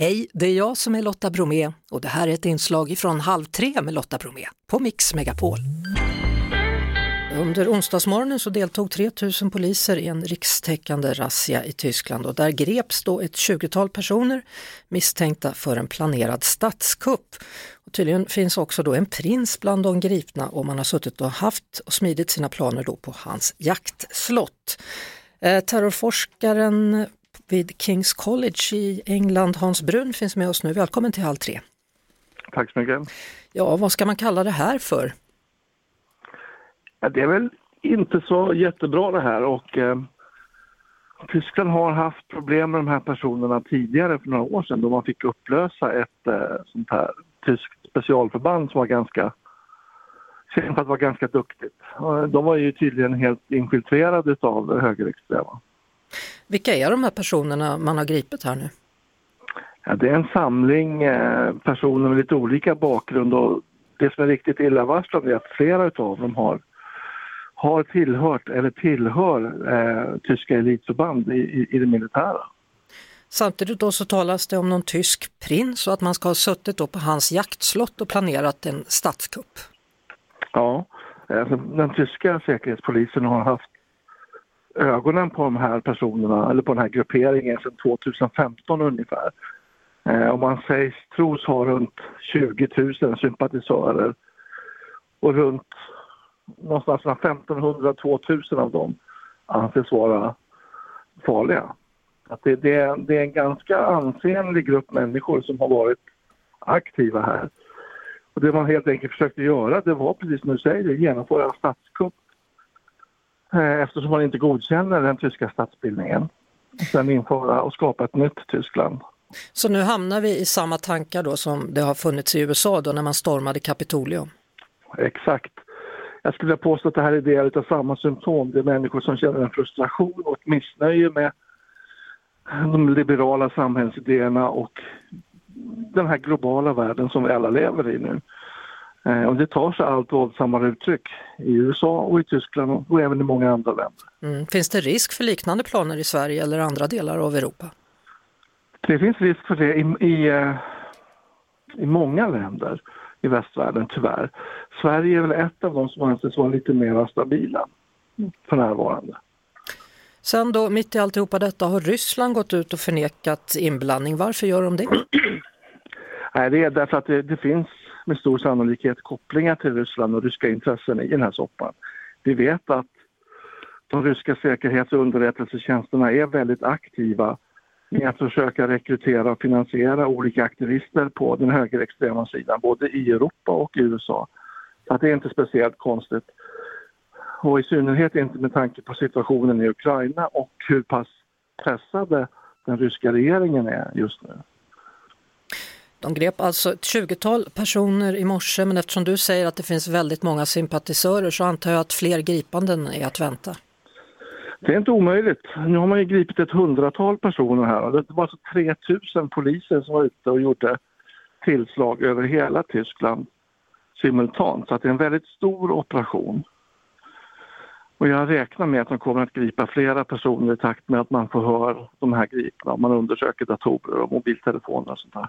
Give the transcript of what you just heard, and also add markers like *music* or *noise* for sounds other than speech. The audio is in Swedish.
Hej, det är jag som är Lotta Bromé och det här är ett inslag från Halv tre med Lotta Bromé på Mix Megapol. Under onsdagsmorgonen så deltog 3000 poliser i en rikstäckande razzia i Tyskland och där greps då ett 20-tal personer misstänkta för en planerad statskupp. Och tydligen finns också då en prins bland de gripna och man har suttit och haft och smidit sina planer då på hans jaktslott. Eh, terrorforskaren vid Kings College i England, Hans Brun, finns med oss nu. Välkommen till Halv tre. Tack så mycket. Ja, vad ska man kalla det här för? Ja, det är väl inte så jättebra det här och eh, Tyskland har haft problem med de här personerna tidigare för några år sedan då man fick upplösa ett eh, sånt här tyskt specialförband som var ganska känt att vara ganska duktigt. De var ju tydligen helt infiltrerade av högerextrema. Vilka är de här personerna man har gripit här nu? Ja, det är en samling eh, personer med lite olika bakgrund och det som är riktigt illavarslande är att flera av dem har, har tillhört eller tillhör eh, tyska elitförband i, i, i det militära. Samtidigt då så talas det om någon tysk prins och att man ska ha suttit då på hans jaktslott och planerat en statskupp. Ja, alltså, den tyska säkerhetspolisen har haft ögonen på de här personerna, eller på den här grupperingen sedan 2015 ungefär. Eh, och man sägs tros ha runt 20 000 sympatisörer och runt någonstans mellan 1500-2000 av dem anses vara farliga. Att det, det, det är en ganska ansenlig grupp människor som har varit aktiva här. Och det man helt enkelt försökte göra det var precis som du säger, genomföra en statskupp eftersom man inte godkänner den tyska statsbildningen. Sen införa och skapa ett nytt Tyskland. Så nu hamnar vi i samma tankar då som det har funnits i USA då när man stormade Kapitolium? Exakt. Jag skulle påstå att det här är del av samma symptom. Det är människor som känner en frustration och ett missnöje med de liberala samhällsidéerna och den här globala världen som vi alla lever i nu. Eh, och det tar sig allt våldsammare uttryck i USA och i Tyskland och även i många andra länder. Mm. Finns det risk för liknande planer i Sverige eller andra delar av Europa? Det finns risk för det i, i, eh, i många länder i västvärlden tyvärr. Sverige är väl ett av de som anses vara lite mer stabila för närvarande. Sen då, mitt i alltihopa detta, har Ryssland gått ut och förnekat inblandning. Varför gör de det? *clears throat* Nej, det är därför att det, det finns med stor sannolikhet kopplingar till Ryssland och ryska intressen i den här soppan. Vi vet att de ryska säkerhets och underrättelsetjänsterna är väldigt aktiva med att försöka rekrytera och finansiera olika aktivister på den högerextrema sidan, både i Europa och i USA. Så att det är inte speciellt konstigt. Och i synnerhet inte med tanke på situationen i Ukraina och hur pass pressade den ryska regeringen är just nu. De grep alltså ett 20-tal personer i morse men eftersom du säger att det finns väldigt många sympatisörer så antar jag att fler gripanden är att vänta. Det är inte omöjligt. Nu har man ju gripit ett hundratal personer här. Det var alltså 3000 poliser som var ute och gjorde tillslag över hela Tyskland simultant. Så det är en väldigt stor operation. Och jag räknar med att de kommer att gripa flera personer i takt med att man förhör de här gripna. Man undersöker datorer och mobiltelefoner och sånt där.